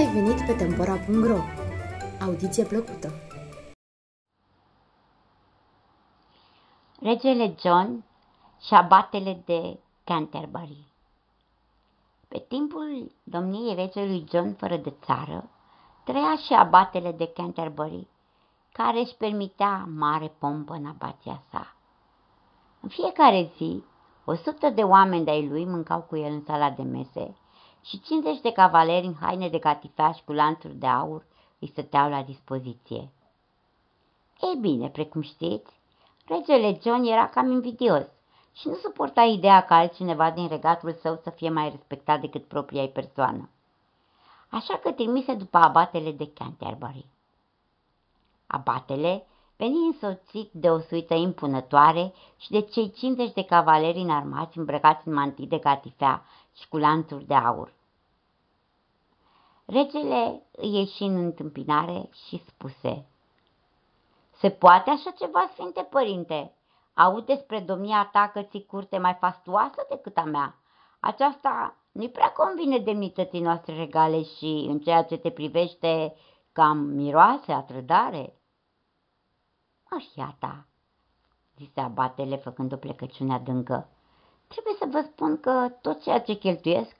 ai venit pe Tempora.ro! Audiție plăcută! Regele John și abatele de Canterbury Pe timpul domniei regelui John fără de țară, trăia și abatele de Canterbury, care își permitea mare pompă în abația sa. În fiecare zi, o sută de oameni de-ai lui mâncau cu el în sala de mese și 50 de cavaleri în haine de catifea și cu lanțuri de aur îi stăteau la dispoziție. Ei bine, precum știți, regele John era cam invidios și nu suporta ideea ca altcineva din regatul său să fie mai respectat decât propria ei persoană. Așa că trimise după abatele de Canterbury. Abatele veni însoțit de o suită impunătoare și de cei 50 de cavaleri înarmați îmbrăcați în mantii de catifea și cu lanțuri de aur. Regele îi ieși în întâmpinare și spuse, Se poate așa ceva, Sfinte Părinte? Aud despre domnia ta că ți curte mai fastuoasă decât a mea. Aceasta nu-i prea convine demnității noastre regale și, în ceea ce te privește, cam miroase a trădare. Maria ta, zise abatele făcând o plecăciune adâncă, trebuie să vă spun că tot ceea ce cheltuiesc a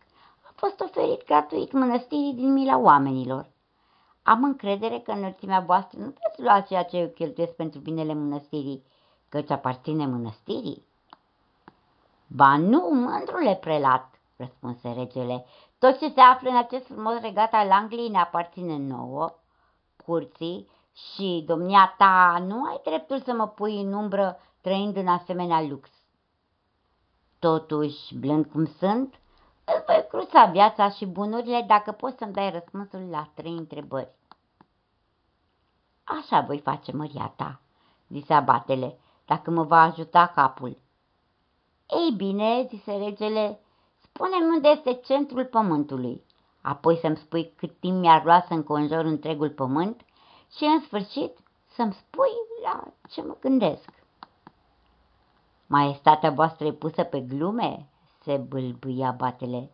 fost oferit gratuit mănăstirii din mila oamenilor. Am încredere că înălțimea voastră nu veți lua ceea ce eu cheltuiesc pentru binele mănăstirii, căci aparține mănăstirii. Ba nu, mândrule prelat, răspunse regele, tot ce se află în acest frumos regat al Angliei ne aparține nouă, curții și domnia ta nu ai dreptul să mă pui în umbră trăind în asemenea lux. Totuși, blând cum sunt, îți voi cruța viața și bunurile dacă poți să-mi dai răspunsul la trei întrebări. Așa voi face, măria ta, zise abatele, dacă mă va ajuta capul. Ei bine, zise regele, spune-mi unde este centrul pământului, apoi să-mi spui cât timp mi-ar lua să înconjor întregul pământ și, în sfârșit, să-mi spui la ce mă gândesc. Maestatea voastră e pusă pe glume? Se bâlbâia batele.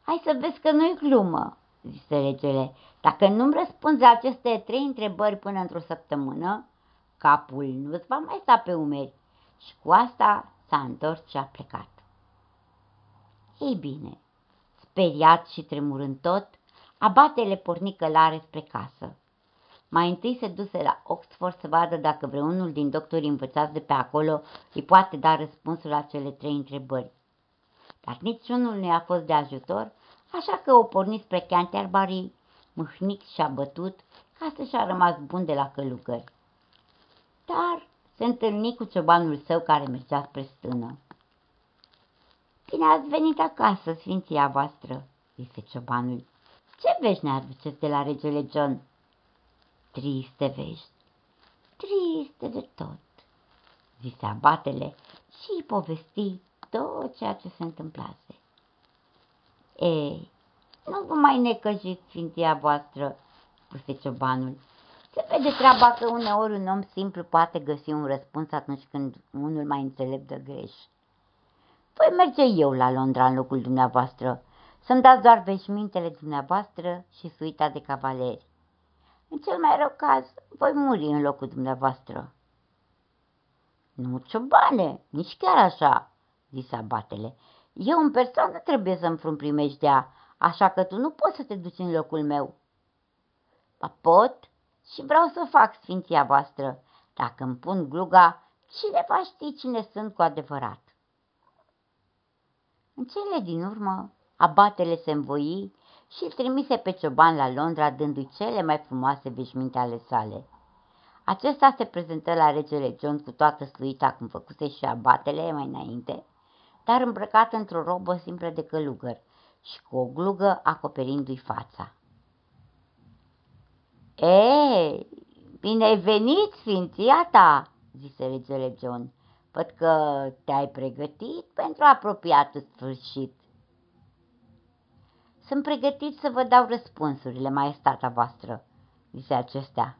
Hai să vezi că nu-i glumă, zise regele. Dacă nu-mi răspunzi la aceste trei întrebări până într-o săptămână, capul nu-ți va mai sta pe umeri. Și cu asta s-a întors și a plecat. Ei bine, speriat și tremurând tot, abatele porni călare spre casă. Mai întâi se duse la Oxford să vadă dacă vreunul din doctorii învățați de pe acolo îi poate da răspunsul la cele trei întrebări. Dar niciunul nu i-a fost de ajutor, așa că o porni spre Canterbury, mâhnic și abătut, ca să și-a rămas bun de la călugări. Dar se întâlni cu ciobanul său care mergea spre stână. Bine ați venit acasă, sfinția voastră, zise ciobanul. Ce vești ne aduceți de la regele John? Triste vești, triste de tot, zise abatele și povesti tot ceea ce se întâmplase. Ei, nu vă mai necăjiți, sfinția voastră, spuse ciobanul. Se vede treaba că uneori un om simplu poate găsi un răspuns atunci când unul mai înțelept de greș. Voi merge eu la Londra în locul dumneavoastră, să-mi dați doar veșmintele dumneavoastră și suita de cavaleri. În cel mai rău caz, voi muri în locul dumneavoastră. Nu, ciobane, nici chiar așa, zise abatele. Eu în persoană trebuie să-mi frun primejdea, așa că tu nu poți să te duci în locul meu. Ba pot și vreau să o fac, sfinția voastră. Dacă îmi pun gluga, cine va ști cine sunt cu adevărat? În cele din urmă, abatele se învoi și îl trimise pe cioban la Londra dându-i cele mai frumoase veșminte ale sale. Acesta se prezentă la regele John cu toată sluita cum făcuse și abatele mai înainte, dar îmbrăcat într-o robă simplă de călugăr și cu o glugă acoperindu-i fața. Ei, bine ai venit, sfinția ta, zise regele John. Văd că te-ai pregătit pentru apropiatul sfârșit. Sunt pregătit să vă dau răspunsurile, maestata voastră, zise acestea.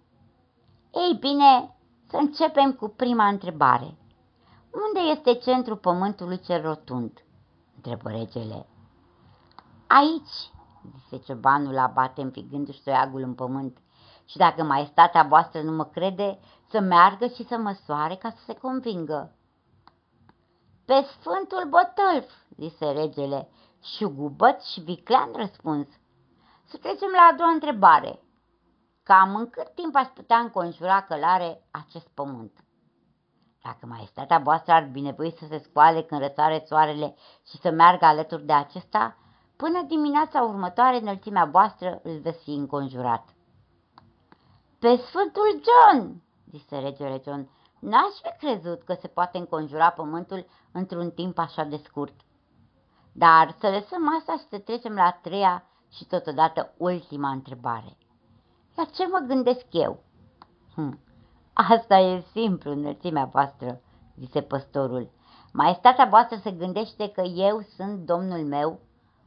Ei bine, să începem cu prima întrebare. Unde este centrul pământului cel rotund? întrebă regele. Aici, zise ciobanul la bate înfigându-și toiagul în pământ. Și dacă maestatea voastră nu mă crede, să meargă și să măsoare ca să se convingă. Pe sfântul bătălf, zise regele, șugubăț și viclean răspuns. Să trecem la a doua întrebare. Cam în cât timp aș putea înconjura călare acest pământ? Dacă maestatea voastră ar binevoi să se scoale când răsare soarele și să meargă alături de acesta, până dimineața următoare înălțimea voastră îl veți fi înconjurat. Pe Sfântul John, zise regele John, n-aș fi crezut că se poate înconjura pământul într-un timp așa de scurt. Dar să lăsăm asta și să trecem la a treia și totodată ultima întrebare. La ce mă gândesc eu? Hm, asta e simplu, înălțimea voastră, zise păstorul. Maestatea voastră se gândește că eu sunt domnul meu,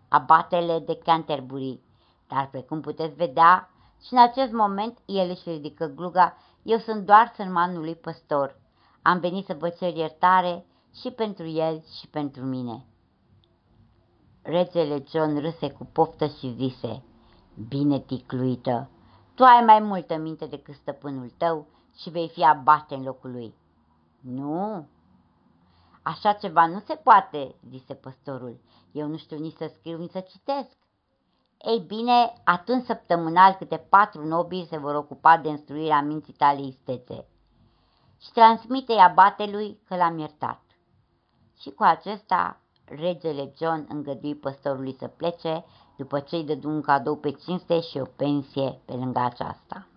abatele de Canterbury, dar precum puteți vedea, și în acest moment el își ridică gluga, eu sunt doar sărmanul lui păstor. Am venit să vă cer iertare și pentru el și pentru mine. Regele John râse cu poftă și zise, Bine ticluită, tu ai mai multă minte decât stăpânul tău și vei fi abate în locul lui. Nu, așa ceva nu se poate, zise păstorul. Eu nu știu nici să scriu, nici să citesc. Ei bine, atunci săptămânal câte patru nobili se vor ocupa de instruirea minții tale istețe. Și transmite-i abatelui că l-am iertat. Și cu acesta, regele John îngădui păstorului să plece, după ce îi dădu un cadou pe cinste și o pensie pe lângă aceasta.